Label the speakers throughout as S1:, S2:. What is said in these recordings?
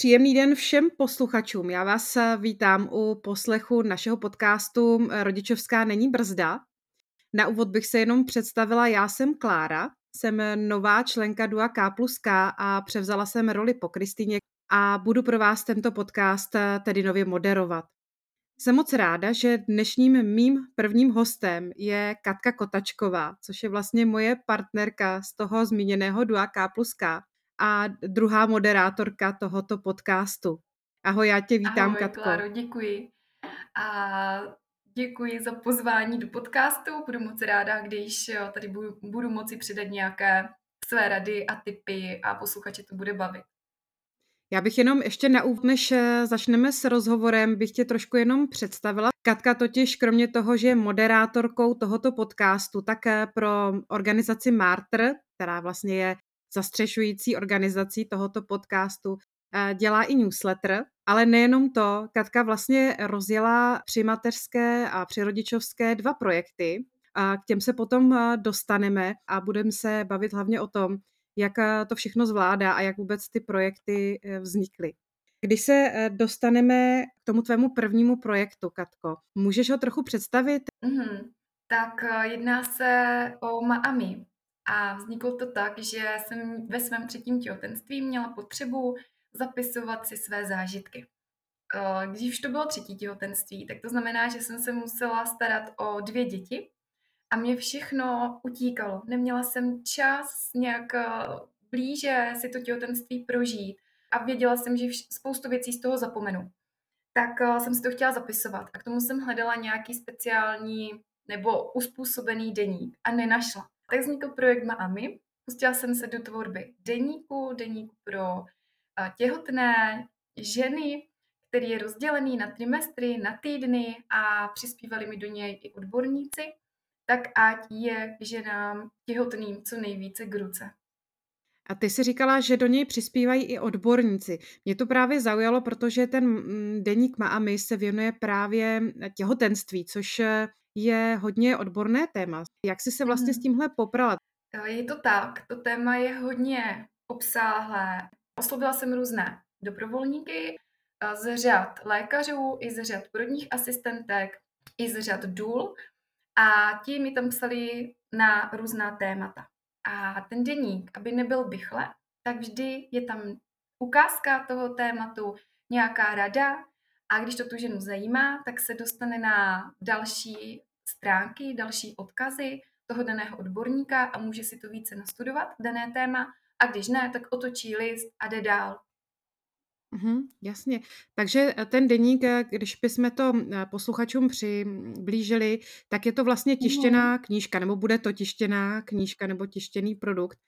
S1: Příjemný den všem posluchačům. Já vás eh, vítám u poslechu našeho podcastu eh, Rodičovská není brzda. Na úvod bych se jenom představila, já jsem Klára, jsem nová členka DUA K plus K a převzala jsem roli po Kristýně a budu pro vás tento podcast eh, tedy nově moderovat. Jsem moc ráda, že dnešním mým prvním hostem je Katka Kotačková, což je vlastně moje partnerka z toho zmíněného DUA K plus K a druhá moderátorka tohoto podcastu. Ahoj, já tě vítám,
S2: Ahoj,
S1: Katko.
S2: Kláro, děkuji. A děkuji za pozvání do podcastu. Budu moc ráda, když tady budu, budu moci předat nějaké své rady a tipy a posluchače to bude bavit.
S1: Já bych jenom ještě na úvod, než eh, začneme s rozhovorem, bych tě trošku jenom představila. Katka totiž kromě toho, že je moderátorkou tohoto podcastu, tak eh, pro organizaci Martr, která vlastně je zastřešující organizací tohoto podcastu, eh, dělá i newsletter, ale nejenom to, Katka vlastně rozjela při mateřské a při rodičovské dva projekty, a k těm se potom eh, dostaneme a budeme se bavit hlavně o tom, jak eh, to všechno zvládá a jak vůbec ty projekty vznikly. Když se dostaneme k tomu tvému prvnímu projektu, Katko, můžeš ho trochu představit?
S2: Mm-hmm. Tak jedná se o Maami. A vzniklo to tak, že jsem ve svém třetím těhotenství měla potřebu zapisovat si své zážitky. Eh, když už to bylo třetí těhotenství, tak to znamená, že jsem se musela starat o dvě děti a mě všechno utíkalo. Neměla jsem čas nějak eh, blíže si to těhotenství prožít a věděla jsem, že spoustu věcí z toho zapomenu. Tak eh, jsem si to chtěla zapisovat a k tomu jsem hledala nějaký speciální nebo uspůsobený deník a nenašla. Tak vznikl projekt Maami. Pustila jsem se do tvorby deníku, deníku pro těhotné ženy, který je rozdělený na trimestry, na týdny a přispívali mi do něj i odborníci, tak ať je ženám těhotným co nejvíce k ruce.
S1: A ty si říkala, že do něj přispívají i odborníci. Mě to právě zaujalo, protože ten mm, deník Maami se věnuje právě těhotenství, což je hodně odborné téma. Jak jsi se vlastně s mhm. tímhle poprala?
S2: Je to tak, to téma je hodně obsáhlé. Oslovila jsem různé dobrovolníky z řad lékařů, i z řad porodních asistentek, i z řad důl a ti mi tam psali na různá témata. A ten deník, aby nebyl bychle, tak vždy je tam ukázka toho tématu, nějaká rada, a když to tu ženu zajímá, tak se dostane na další stránky, další odkazy toho daného odborníka a může si to více nastudovat, dané téma. A když ne, tak otočí list a jde dál.
S1: Mm, jasně. Takže eh, ten deník, eh, když bychom to eh, posluchačům přiblížili, tak je to vlastně tištěná mm. knížka, nebo bude to tištěná knížka nebo tištěný produkt.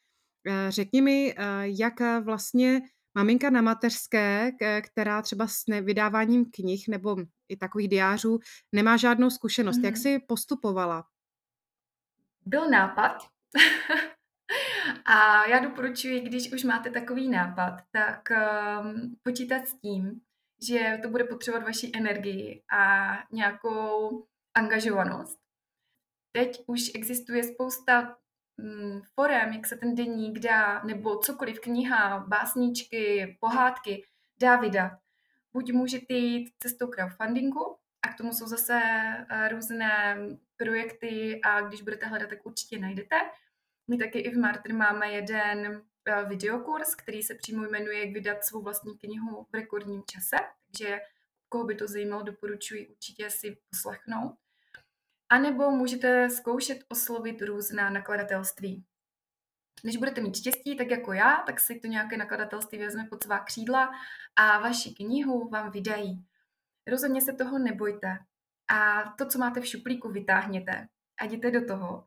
S1: Řekni mi, jak vlastně maminka na mateřské, která třeba s vydáváním knih nebo i takových diářů nemá žádnou zkušenost. Mm-hmm. Jak mhm. si postupovala?
S2: Byl nápad. A já doporučuji, když už máte takový nápad, tak um, počítat s tím, že to bude potřebovat vaši energii a nějakou angažovanost. Teď už existuje spousta forem, jak se ten deník dá, nebo cokoliv, kniha, básničky, pohádky, dá vydat. Buď můžete jít cestou crowdfundingu, a k tomu jsou zase eh, různé projekty a když budete hledat, tak určitě najdete. My taky i v Martr máme jeden eh, videokurs, který se přímo jmenuje Jak vydat svou vlastní knihu v rekordním čase, takže koho by to zajímalo, doporučuji určitě si poslechnout. A nebo můžete zkoušet oslovit různá nakladatelství. Když budete mít štěstí, tak jako já, tak si to nějaké nakladatelství vezme pod svá křídla a vaši knihu vám vydají. Rozhodně se toho nebojte. A to, co máte v šuplíku, vytáhněte a jděte do toho.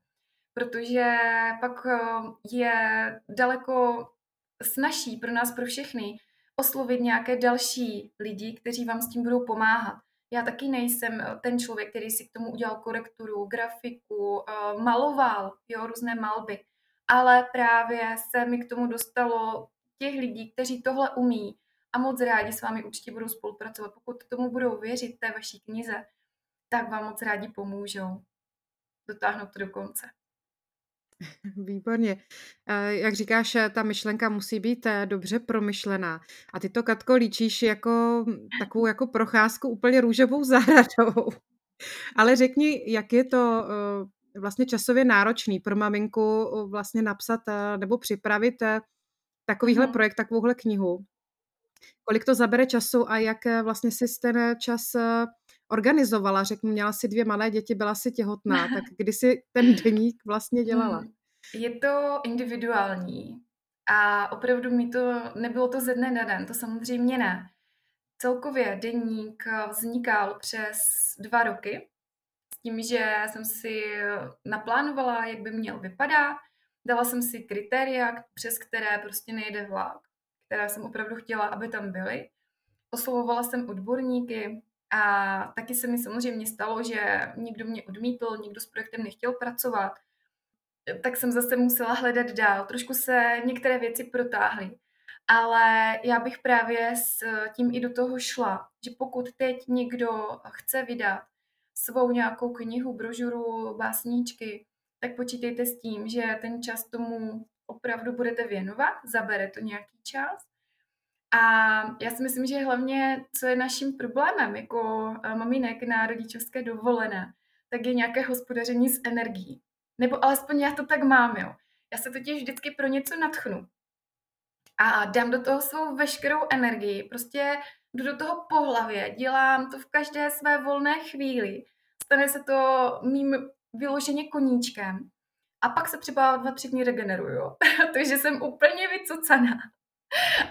S2: Protože pak eh, je daleko snažší pro nás, pro všechny, oslovit nějaké další lidi, kteří vám s tím budou pomáhat. Já taky nejsem eh, ten člověk, který si k tomu udělal korekturu, grafiku, eh, maloval, jo, různé malby. Ale právě se mi k tomu dostalo těch lidí, kteří tohle umí a moc rádi s vámi určitě budou spolupracovat. Pokud tomu budou věřit té vaší knize, tak vám moc rádi pomůžou dotáhnout to do konce.
S1: Výborně. Jak říkáš, ta myšlenka musí být eh, dobře promyšlená. A ty to, Katko, líčíš jako takovou jako procházku úplně růžovou zahradou. Ale řekni, jak je to eh, vlastně časově náročný pro maminku eh, vlastně napsat nebo připravit takovýhle projekt, takovouhle knihu. Kolik to zabere času a jak vlastně si ten čas organizovala? Řeknu, měla si dvě malé děti, byla si těhotná, tak kdy si ten deník vlastně dělala? Hmm.
S2: Je to individuální a opravdu mi to, nebylo to ze dne na den, to samozřejmě ne. Celkově deník vznikal přes dva roky, s tím, že jsem si naplánovala, jak by měl vypadat, dala jsem si kritéria, přes které prostě nejde vlak, které jsem opravdu chtěla, aby tam byly. Oslovovala jsem odborníky, a taky se mi samozřejmě stalo, že někdo mě odmítl, někdo s projektem nechtěl pracovat, tak jsem zase musela hledat dál. Trošku se některé věci protáhly. Ale já bych právě s tím i do toho šla, že pokud teď někdo chce vydat svou nějakou knihu, brožuru, básníčky, tak počítejte s tím, že ten čas tomu opravdu budete věnovat, zabere to nějaký čas a já si myslím, že hlavně, co je naším problémem jako eh, maminek na rodičovské dovolené, tak je nějaké hospodaření s energií. Nebo alespoň já to tak mám, jo. Já se totiž vždycky pro něco natchnu. A dám do toho svou veškerou energii. Prostě jdu do toho po hlavě, dělám to v každé své volné chvíli. Stane se to mým vyloženě koníčkem. A pak se třeba dva, tři dny regeneruju. Takže jsem úplně vycucaná.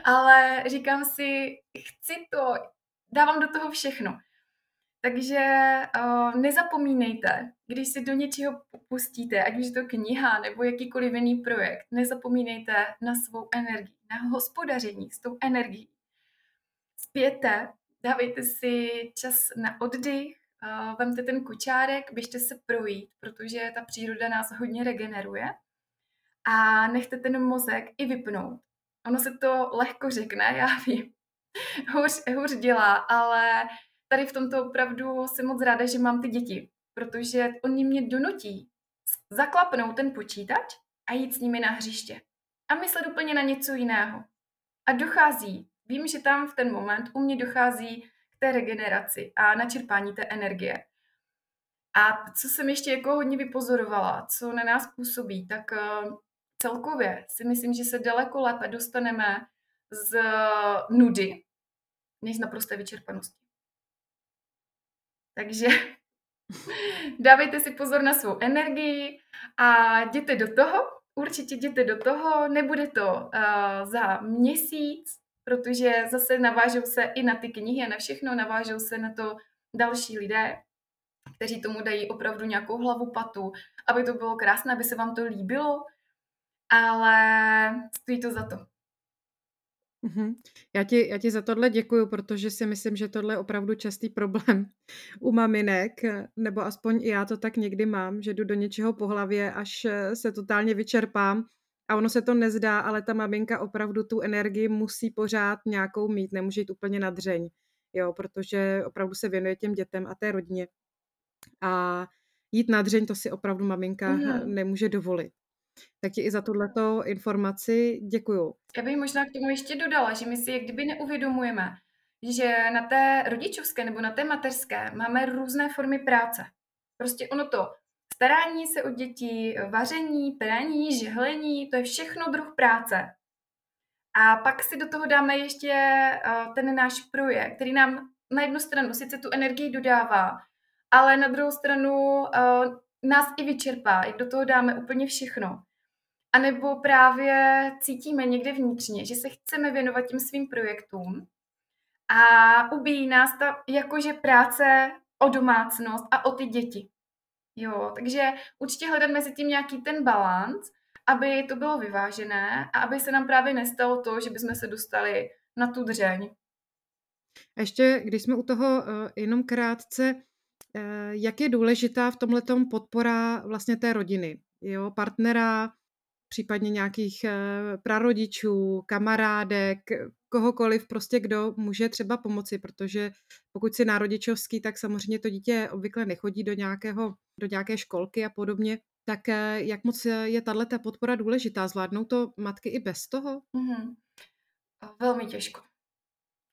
S2: Ale říkám si, chci to, dávám do toho všechno. Takže uh, nezapomínejte, když si do něčeho pustíte, ať už je to kniha nebo jakýkoliv jiný projekt, nezapomínejte na svou energii, na hospodaření s tou energií. Spěte, dávejte si čas na oddych, vemte ten kučárek, běžte se projít, protože ta příroda nás hodně regeneruje a nechte ten mozek i vypnout. Ono se to lehko řekne, já vím. Hůř, hůř dělá, ale tady v tomto opravdu jsem moc ráda, že mám ty děti, protože oni mě donutí zaklapnout ten počítač a jít s nimi na hřiště. A myslet úplně na něco jiného. A dochází, vím, že tam v ten moment u mě dochází té regeneraci a načerpání té energie. A co jsem ještě jako hodně vypozorovala, co na nás působí, tak eh, celkově si myslím, že se daleko lépe dostaneme z nudy, než z naprosté vyčerpanosti. Takže dávejte si pozor na svou energii a jděte do toho, určitě jděte do toho, nebude to uh, za měsíc, protože zase navážou se i na ty knihy a na všechno, navážou se na to další lidé, kteří tomu dají opravdu nějakou hlavu patu, aby to bylo krásné, aby se vám to líbilo, ale stojí to za to.
S1: Mm-hmm. Já, ti, já ti za tohle děkuju, protože si myslím, že tohle je opravdu častý problém u maminek, nebo aspoň i já to tak někdy mám, že jdu do něčeho po hlavě, až se totálně vyčerpám a ono se to nezdá, ale ta maminka opravdu tu energii musí pořád nějakou mít, nemůže jít úplně na dřeň, jo, protože opravdu se věnuje těm dětem a té rodině. A jít na dřeň, to si opravdu maminka mm. nemůže dovolit. Tak ti i za tuhleto informaci děkuju.
S2: Já bych možná k tomu ještě dodala, že my si jak kdyby neuvědomujeme, že na té rodičovské nebo na té mateřské máme různé formy práce. Prostě ono to starání se o děti, vaření, praní, žehlení, to je všechno druh práce. A pak si do toho dáme ještě uh, ten náš projekt, který nám na jednu stranu sice tu energii dodává, ale na druhou stranu uh, nás i vyčerpá, jak do toho dáme úplně všechno. A nebo právě cítíme někde vnitřně, že se chceme věnovat těm svým projektům a ubíjí nás ta jakože práce o domácnost a o ty děti. Jo, takže určitě hledat mezi tím nějaký ten balans, aby to bylo vyvážené a aby se nám právě nestalo to, že bychom se dostali na tu dřeň.
S1: A ještě, když jsme u toho uh, jenom krátce, uh, jak je důležitá v tomhle podpora vlastně té rodiny, jo, partnera, případně nějakých uh, prarodičů, kamarádek, kohokoliv, prostě kdo může třeba pomoci, protože pokud si národičovský, tak samozřejmě to dítě obvykle nechodí do, nějakého, do nějaké školky a podobně, tak jak moc je tahle podpora důležitá? Zvládnou to matky i bez toho?
S2: Mm-hmm. Velmi těžko.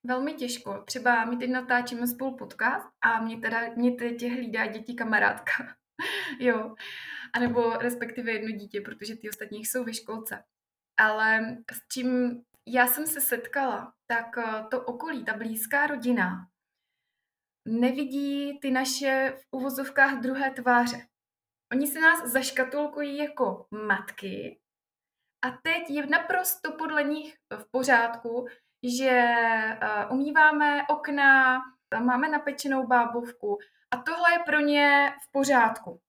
S2: Velmi těžko. Třeba my teď natáčíme spolu podcast a mě teda, mě teď hlídá děti kamarádka. jo. A nebo respektive jedno dítě, protože ty ostatní jsou ve školce. Ale s čím já jsem se setkala, tak eh, to okolí, ta blízká rodina, nevidí ty naše v uvozovkách druhé tváře. Oni se nás zaškatulkují jako matky a teď je naprosto podle nich v pořádku, že uh, umýváme okna, máme napečenou bábovku a tohle je pro ně v pořádku.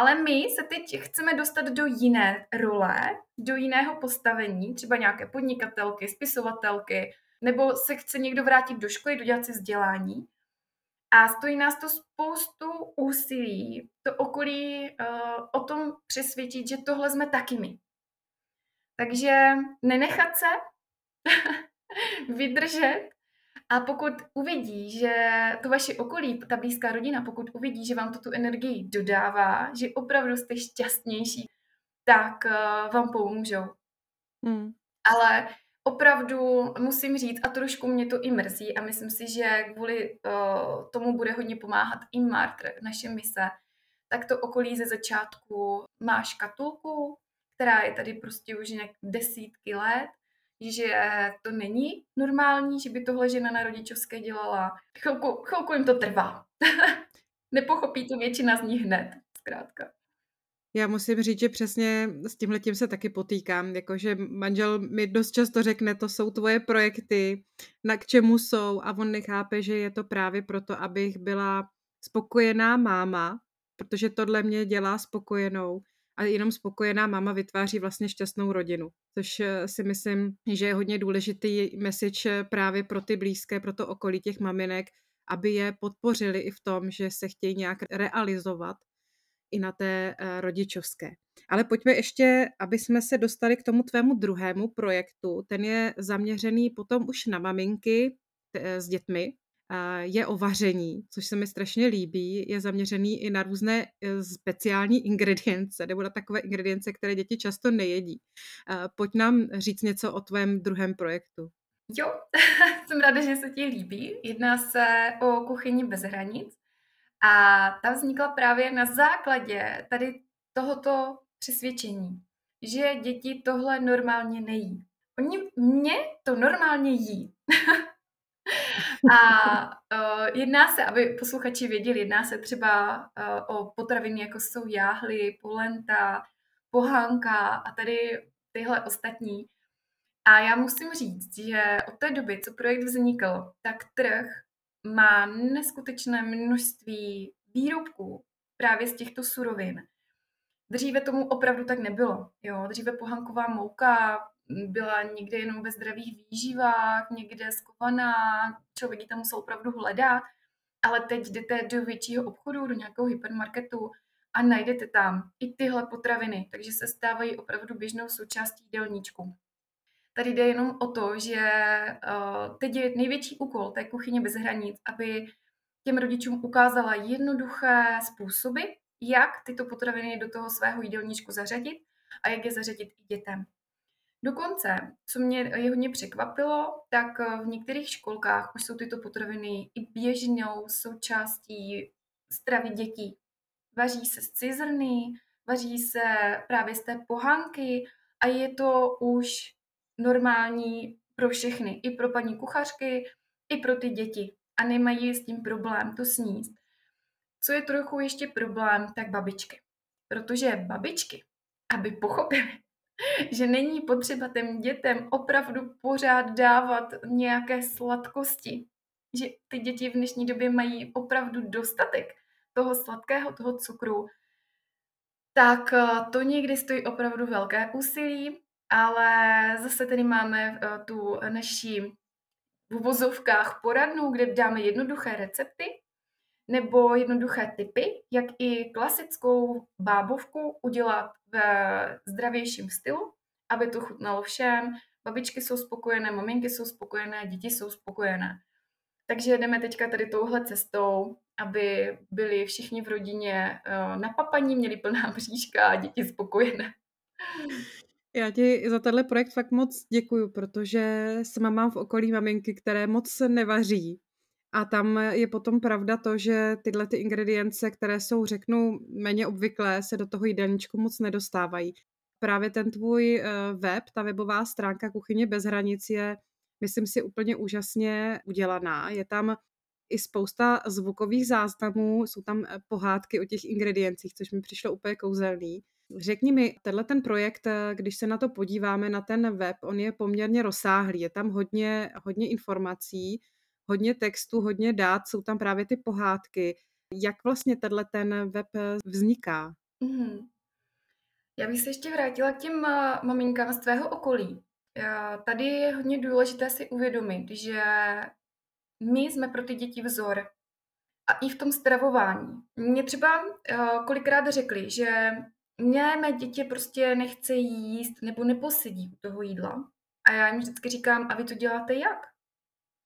S2: Ale my se teď chceme dostat do jiné role, do jiného postavení, třeba nějaké podnikatelky, spisovatelky, nebo se chce někdo vrátit do školy, dodělat si vzdělání. A stojí nás to spoustu úsilí, to okolí uh, o tom přesvědčit, že tohle jsme taky my. Takže nenechat se, vydržet a pokud uvidí, že to vaše okolí, ta blízká rodina, pokud uvidí, že vám to tu energii dodává, že opravdu jste šťastnější, tak uh, vám pomůžou. Hmm. Ale opravdu musím říct, a trošku mě to i mrzí, a myslím si, že kvůli uh, tomu bude hodně pomáhat i Martr, naše mise, tak to okolí ze začátku má škatulku, která je tady prostě už nějak desítky let že to není normální, že by tohle žena na rodičovské dělala. Chvilku, chvilku jim to trvá. Nepochopí to většina z nich hned, zkrátka.
S1: Já musím říct, že přesně s tímhle tím se taky potýkám, jakože manžel mi dost často řekne, to jsou tvoje projekty, na k čemu jsou a on nechápe, že je to právě proto, abych byla spokojená máma, protože tohle mě dělá spokojenou a jenom spokojená máma vytváří vlastně šťastnou rodinu, což eh, si myslím, že je hodně důležitý message eh, právě pro ty blízké, pro to okolí těch maminek, aby je podpořili i v tom, že se chtějí nějak realizovat i na té eh, rodičovské. Ale pojďme ještě, aby jsme se dostali k tomu tvému druhému projektu. Ten je zaměřený potom už na maminky s dětmi, je o vaření, což se mi strašně líbí. Je zaměřený i na různé e, speciální ingredience, nebo na takové ingredience, které děti často nejedí. Pojď nám říct něco o tvém druhém projektu.
S2: Jo, jsem ráda, že se ti líbí. Jedná se o kuchyni bez hranic a ta vznikla právě na základě tady tohoto přesvědčení, že děti tohle normálně nejí. Oni mě to normálně jí. A uh, jedná se, aby posluchači věděli, jedná se třeba uh, o potraviny, jako jsou jáhly, polenta, pohánka a tady tyhle ostatní. A já musím říct, že od té doby, co projekt vznikl, tak trh má neskutečné množství výrobků právě z těchto surovin. Dříve tomu opravdu tak nebylo. Jo? Dříve pohanková mouka byla někde jenom ve zdravých výživách, někde skovaná, člověk ji tam musel opravdu hledat, ale teď jdete do většího obchodu, do nějakého hypermarketu a najdete tam i tyhle potraviny, takže se stávají opravdu běžnou součástí jídelníčku. Tady jde jenom o to, že uh, teď je největší úkol té kuchyně bez hranic, aby těm rodičům ukázala jednoduché způsoby, jak tyto potraviny do toho svého jídelníčku zařadit a jak je zařadit i dětem. Dokonce, co mě je hodně překvapilo, tak eh, v některých školkách už jsou tyto potraviny i běžnou součástí stravy dětí. Vaří se z cizrny, vaří se právě z té pohánky a je to už normální pro všechny, i pro paní kuchařky, i pro ty děti. A nemají s tím problém to sníst. Co je trochu ještě problém, tak babičky. Protože babičky, aby pochopili, že není potřeba těm dětem opravdu pořád dávat nějaké sladkosti, že ty děti v dnešní době mají opravdu dostatek toho sladkého, toho cukru, tak eh, to někdy stojí opravdu velké úsilí, ale zase tady máme eh, tu naší v uvozovkách poradnu, kde dáme jednoduché recepty nebo jednoduché typy, jak i klasickou bábovku udělat ve zdravějším stylu, aby to chutnalo všem. Babičky jsou spokojené, maminky jsou spokojené, děti jsou spokojené. Takže jdeme teďka tady touhle cestou, aby byli všichni v rodině eh, napapaní, měli plná bříška a děti spokojené.
S1: Já ti za tenhle projekt fakt moc děkuju, protože sama mám v okolí maminky, které moc nevaří. A tam je potom pravda to, že tyhle ty ingredience, které jsou, řeknu, méně obvyklé, se do toho jídelníčku moc nedostávají. Právě ten tvůj eh, web, ta webová stránka Kuchyně bez hranic je, myslím si, úplně úžasně udělaná. Je tam i spousta zvukových záznamů, jsou tam eh, pohádky o těch ingrediencích, což mi přišlo úplně kouzelný. Řekni mi, tenhle ten projekt, eh, když se na to podíváme, na ten web, on je poměrně rozsáhlý, je tam hodně, hodně informací, hodně textu, hodně dát, jsou tam právě ty pohádky. Jak vlastně tenhle ten web eh, vzniká? Mm-hmm.
S2: Já bych se ještě vrátila k těm maminkám z tvého okolí. Tady je hodně důležité si uvědomit, že my jsme pro ty děti vzor. A i v tom stravování. Mě třeba uh, kolikrát řekli, že mě mé děti prostě nechce jíst nebo neposedí u toho jídla. A já jim vždycky říkám, a vy to děláte jak?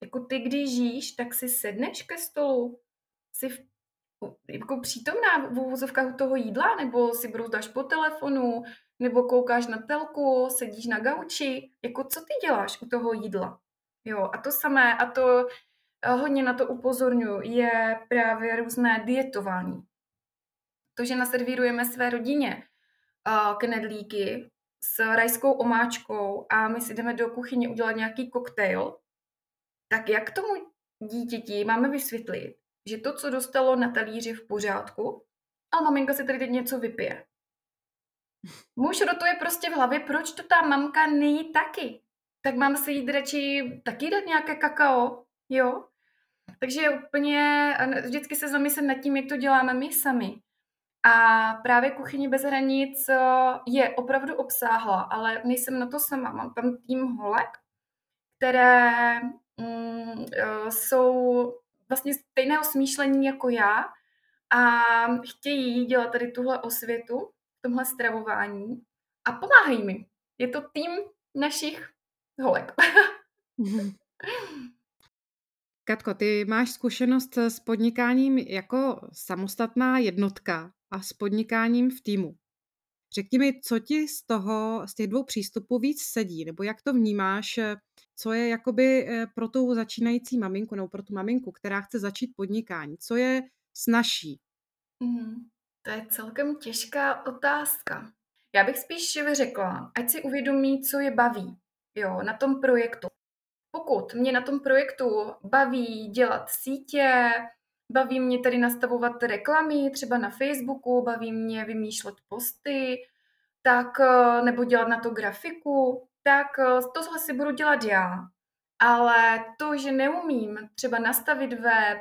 S2: Jako ty, když žíš, tak si sedneš ke stolu, jsi v, jako přítomná v úvozovkách u toho jídla, nebo si broudáš po telefonu, nebo koukáš na telku, sedíš na gauči. Jako co ty děláš u toho jídla? Jo, a to samé, a to hodně na to upozorňuji, je právě různé dietování. To, že naservírujeme své rodině knedlíky s rajskou omáčkou a my si jdeme do kuchyně udělat nějaký koktejl, tak jak tomu dítěti máme vysvětlit, že to, co dostalo na talíři v pořádku, ale maminka si tady teď něco vypije. Muž rotuje prostě v hlavě, proč to ta mamka nejí taky. Tak mám si jít radši taky dát nějaké kakao, jo? Takže úplně vždycky se zamyslet nad tím, jak to děláme my sami. A právě Kuchyně bez hranic eh, je opravdu obsáhla, ale nejsem na to sama. Mám tam tým holek, které mm, eh, jsou vlastně stejného smýšlení jako já a chtějí dělat tady tuhle osvětu v tomhle stravování a pomáhají mi. Je to tým našich holek.
S1: Katko, ty máš zkušenost s podnikáním jako samostatná jednotka a s podnikáním v týmu. Řekni mi, co ti z toho, z těch dvou přístupů víc sedí, nebo jak to vnímáš, co je jakoby eh, pro tu začínající maminku, nebo pro tu maminku, která chce začít podnikání, co je snažší?
S2: Mm, to je celkem těžká otázka. Já bych spíš řekla, ať si uvědomí, co je baví jo, na tom projektu pokud mě na tom projektu baví dělat sítě, baví mě tady nastavovat reklamy, třeba na Facebooku, baví mě vymýšlet posty, tak eh, nebo dělat na to grafiku, tak eh, tohle si budu dělat já. Ale to, že neumím třeba nastavit web,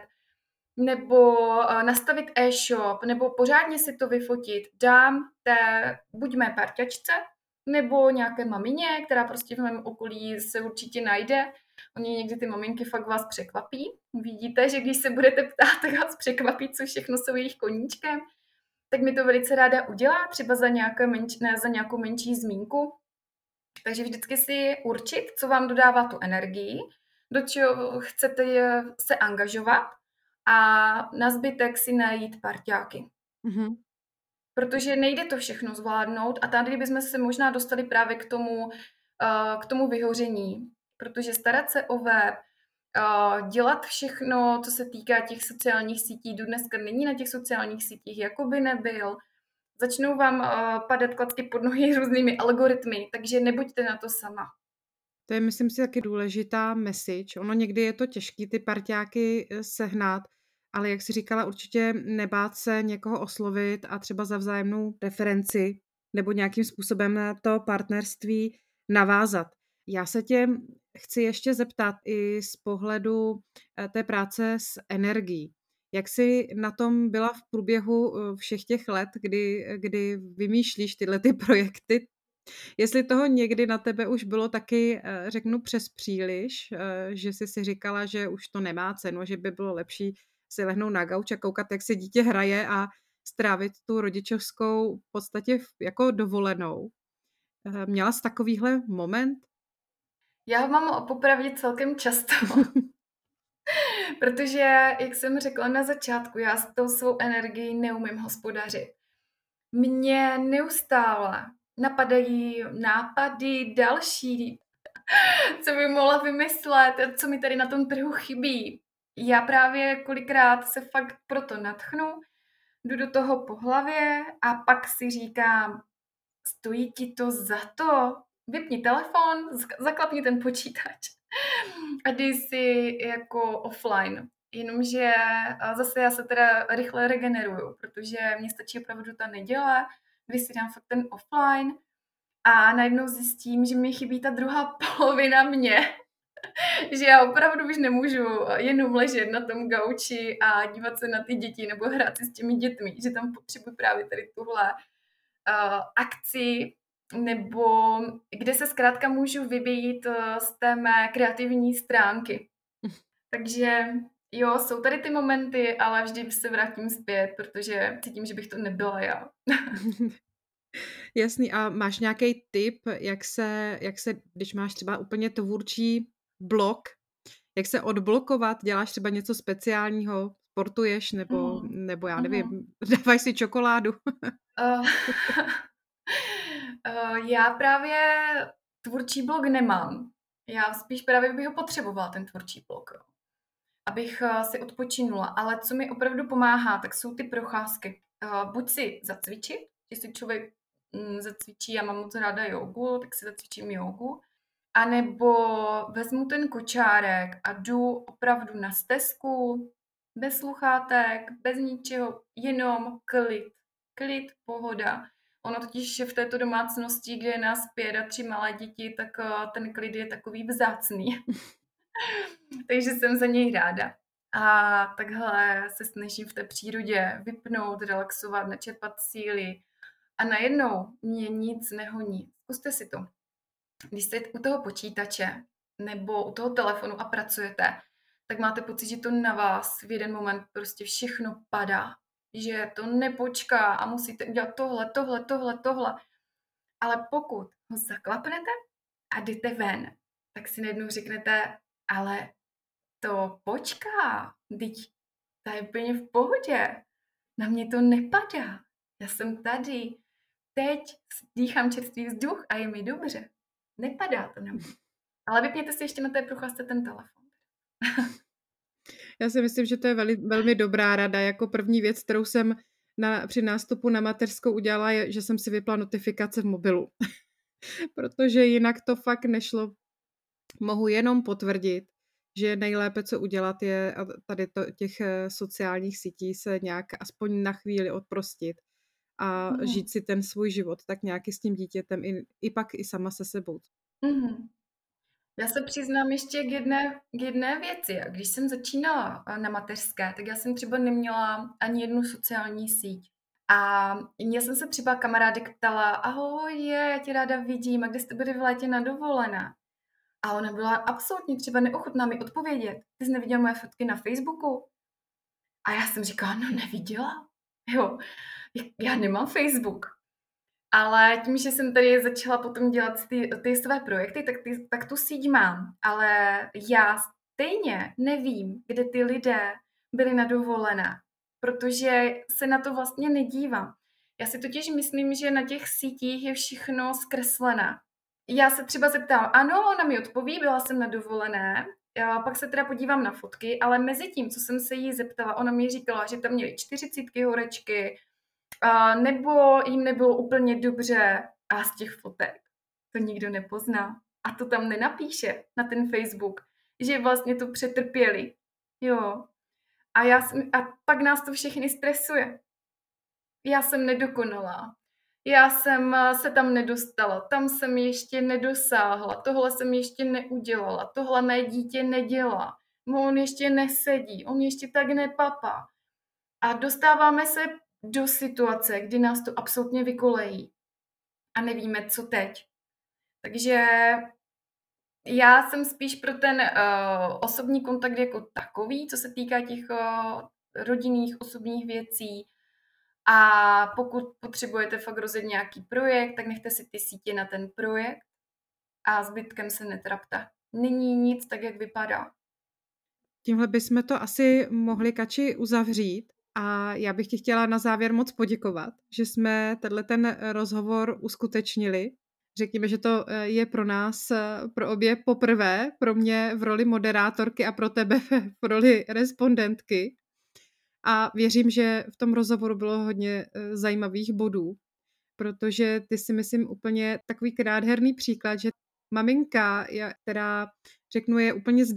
S2: nebo eh, nastavit e-shop, nebo pořádně si to vyfotit, dám té buď mé parťačce, nebo nějaké mamině, která prostě v mém okolí se určitě najde, Oni někdy ty maminky fakt vás překvapí. Vidíte, že když se budete ptát, tak vás překvapí, co všechno jsou jejich koníčkem. Tak mi to velice ráda udělá, třeba za, nějaké menč, ne, za nějakou menší zmínku. Takže vždycky si určit, co vám dodává tu energii, do čeho chcete se angažovat a na zbytek si najít parťáky. Mm-hmm. Protože nejde to všechno zvládnout a tady bychom se možná dostali právě k tomu, uh, k tomu vyhoření, protože starat se o web, dělat všechno, co se týká těch sociálních sítí, do dneska není na těch sociálních sítích, jako by nebyl, začnou vám padat klacky pod nohy různými algoritmy, takže nebuďte na to sama.
S1: To je, myslím si, taky důležitá message. Ono někdy je to těžké ty parťáky eh, sehnat, ale jak si říkala, určitě nebát se někoho oslovit a třeba za vzájemnou referenci nebo nějakým způsobem na to partnerství navázat. Já se tě chci ještě zeptat i z pohledu eh, té práce s energií. Jak jsi na tom byla v průběhu eh, všech těch let, kdy, kdy vymýšlíš tyhle ty projekty? Jestli toho někdy na tebe už bylo taky, eh, řeknu, přes příliš, že jsi si říkala, že už to nemá cenu, že by bylo lepší si lehnout na gauč a koukat, jak se dítě hraje a strávit tu rodičovskou v podstatě jako dovolenou. Měla jsi takovýhle moment?
S2: Já ho mám popravdě celkem často. Protože, jak jsem řekla na začátku, já s tou svou energií neumím hospodařit. Mě neustále napadají nápady další, co by mohla vymyslet, co mi tady na tom trhu chybí. Já právě kolikrát se fakt proto natchnu, jdu do toho po hlavě a pak si říkám, stojí ti to za to? Vypni telefon, zaklapni ten počítač a dej si jako offline. Jenomže zase já se teda rychle regeneruju, protože mě stačí opravdu ta neděle, kdy si dám fakt ten offline a najednou zjistím, že mi chybí ta druhá polovina mě, že já opravdu už nemůžu jenom ležet na tom gauči a dívat se na ty děti nebo hrát si s těmi dětmi, že tam potřebuji právě tady tuhle uh, akci nebo kde se zkrátka můžu vybít uh, z té mé kreativní stránky. Takže jo, jsou tady ty momenty, ale vždy se vrátím zpět, protože cítím, že bych to nebyla já.
S1: Jasný, a máš nějaký tip, jak se, jak se, když máš třeba úplně tvůrčí blok, jak se odblokovat, děláš třeba něco speciálního, sportuješ, nebo, mm. nebo já nevím, mm. dáváš si čokoládu? uh,
S2: uh, já právě tvůrčí blok nemám. Já spíš právě bych ho potřebovala, ten tvůrčí blok. Abych uh, si odpočinula. Ale co mi opravdu pomáhá, tak jsou ty procházky. Uh, buď si zacvičit, si člověk mm, zacvičí, já mám moc ráda jogu, tak si zacvičím jogu. A nebo vezmu ten kočárek a jdu opravdu na stezku, bez sluchátek, bez ničeho, jenom klid. Klid, pohoda. Ono totiž v této domácnosti, kde je nás pět a tři malé děti, tak eh, ten klid je takový vzácný. Takže jsem za něj ráda. A takhle se snažím v té přírodě vypnout, relaxovat, načerpat síly. A najednou mě nic nehoní. Zkuste si to. Když jste u toho počítače nebo u toho telefonu a pracujete, tak máte pocit, že to na vás v jeden moment prostě všechno padá. Že to nepočká a musíte udělat tohle, tohle, tohle, tohle. Ale pokud ho zaklapnete a jdete ven, tak si najednou řeknete, ale to počká, teď to je úplně v pohodě. Na mě to nepadá. Já jsem tady. Teď dýchám čerstvý vzduch a je mi dobře. Nepadá to na mě. Ale vypněte si ještě na té procházce ten telefon.
S1: Já si myslím, že to je veli, velmi dobrá rada. Jako první věc, kterou jsem na, při nástupu na mateřskou udělala, je, že jsem si vypla notifikace v mobilu. Protože jinak to fakt nešlo. Mohu jenom potvrdit, že nejlépe, co udělat, je tady to, těch eh, sociálních sítí se nějak aspoň na chvíli odprostit a mm. žít si ten svůj život tak nějaký s tím dítětem i, i pak i sama se sebou.
S2: Mm. Já se přiznám ještě k jedné, k jedné věci. Když jsem začínala eh, na mateřské, tak já jsem třeba neměla ani jednu sociální síť. A já jsem se třeba kamarádek ptala, ahoj, je, já tě ráda vidím, a kde jste byli v létě na dovolená? A ona byla absolutně třeba neochotná mi odpovědět. Ty jsi neviděla moje fotky na Facebooku? A já jsem říkala, no neviděla. Jo, já nemám Facebook. Ale tím, že jsem tady začala potom dělat ty, ty své projekty, tak, ty, tak tu síť mám. Ale já stejně nevím, kde ty lidé byli na dovolené, protože se na to vlastně nedívám. Já si totiž myslím, že na těch sítích je všechno zkreslené. Já se třeba zeptám, ano, ona mi odpoví, byla jsem na dovolené, já pak se teda podívám na fotky, ale mezi tím, co jsem se jí zeptala, ona mi říkala, že tam měly čtyřicítky horečky, nebo jim nebylo úplně dobře a z těch fotek to nikdo nepozná. a to tam nenapíše na ten Facebook, že vlastně to přetrpěli. Jo. A, já, a pak nás to všechny stresuje. Já jsem nedokonalá. Já jsem eh, se tam nedostala, tam jsem ještě nedosáhla, tohle jsem ještě neudělala, tohle mé dítě nedělá, on ještě nesedí, on ještě tak nepapá. A dostáváme se do situace, kdy nás to absolutně vykolejí a nevíme, co teď. Takže já jsem spíš pro ten uh, osobní kontakt jako takový, co se týká těch uh, rodinných, osobních věcí. A pokud potřebujete fakt rozjet nějaký projekt, tak nechte si ty sítě na ten projekt a zbytkem se netrapte. Není nic tak, jak vypadá.
S1: Tímhle bychom to asi mohli kači uzavřít. A já bych ti chtěla na závěr moc poděkovat, že jsme tenhle ten rozhovor uskutečnili. Řekněme, že to eh, je pro nás, eh, pro obě poprvé, pro mě v roli moderátorky a pro tebe v roli respondentky. A věřím, že v tom rozhovoru bylo hodně eh, zajímavých bodů, protože ty si myslím úplně takový nádherný příklad, že maminka, která řeknu je úplně z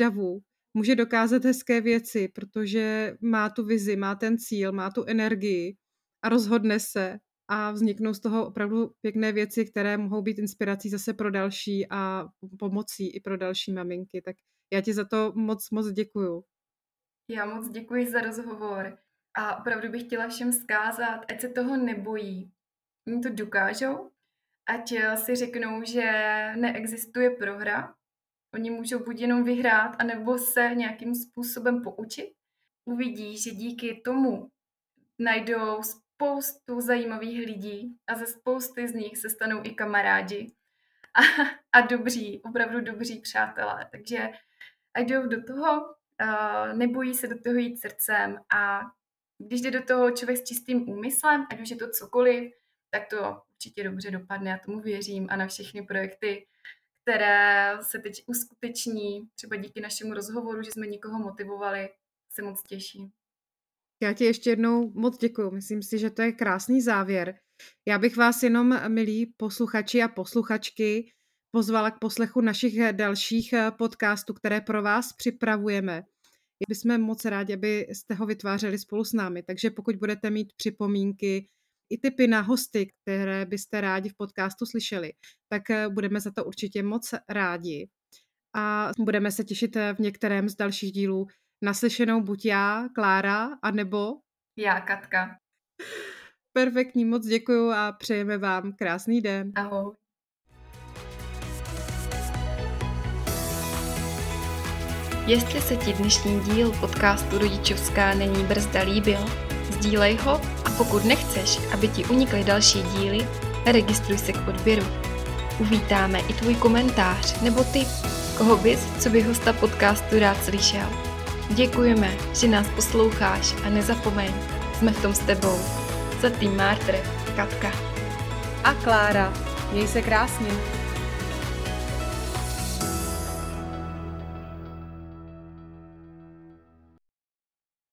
S1: může dokázat hezké věci, protože má tu vizi, má ten cíl, má tu energii a rozhodne se a vzniknou z toho opravdu pěkné věci, které mohou být inspirací zase pro další a pomocí i pro další maminky. Tak já ti za to moc, moc děkuju.
S2: Já moc děkuji za rozhovor a opravdu bych chtěla všem zkázat, ať se toho nebojí. Oni to dokážou, ať si řeknou, že neexistuje prohra, Oni můžou buď jenom vyhrát, anebo se nějakým způsobem poučit. Uvidí, že díky tomu najdou spoustu zajímavých lidí a ze spousty z nich se stanou i kamarádi a, a dobří, opravdu dobří přátelé. Takže ať jdou do toho, uh, nebojí se do toho jít srdcem a když jde do toho člověk s čistým úmyslem, ať už je to cokoliv, tak to určitě dobře dopadne, já tomu věřím a na všechny projekty, které se teď uskuteční, třeba díky našemu rozhovoru, že jsme někoho motivovali, se moc těším.
S1: Já ti ještě jednou moc děkuji. Myslím si, že to je krásný závěr. Já bych vás jenom, milí posluchači a posluchačky, pozvala k poslechu našich dalších podcastů, které pro vás připravujeme. Bychom moc rádi, abyste ho vytvářeli spolu s námi, takže pokud budete mít připomínky, i typy na hosty, které byste rádi v podcastu slyšeli, tak eh, budeme za to určitě moc rádi. A budeme se těšit eh, v některém z dalších dílů naslyšenou buď já, Klára, anebo
S2: já, Katka.
S1: Perfektní, moc děkuju a přejeme vám krásný den.
S2: Ahoj. Jestli se ti dnešní díl podcastu Rodičovská není brzda líbil, sdílej ho a pokud nechceš, aby ti unikly další díly, registruj se k odběru. Uvítáme i tvůj komentář nebo tip, koho bys, co by hosta podcastu rád slyšel. Děkujeme, že nás posloucháš a nezapomeň, jsme v tom s tebou. Za tým Martr, Katka.
S1: A Klára. Měj se krásně.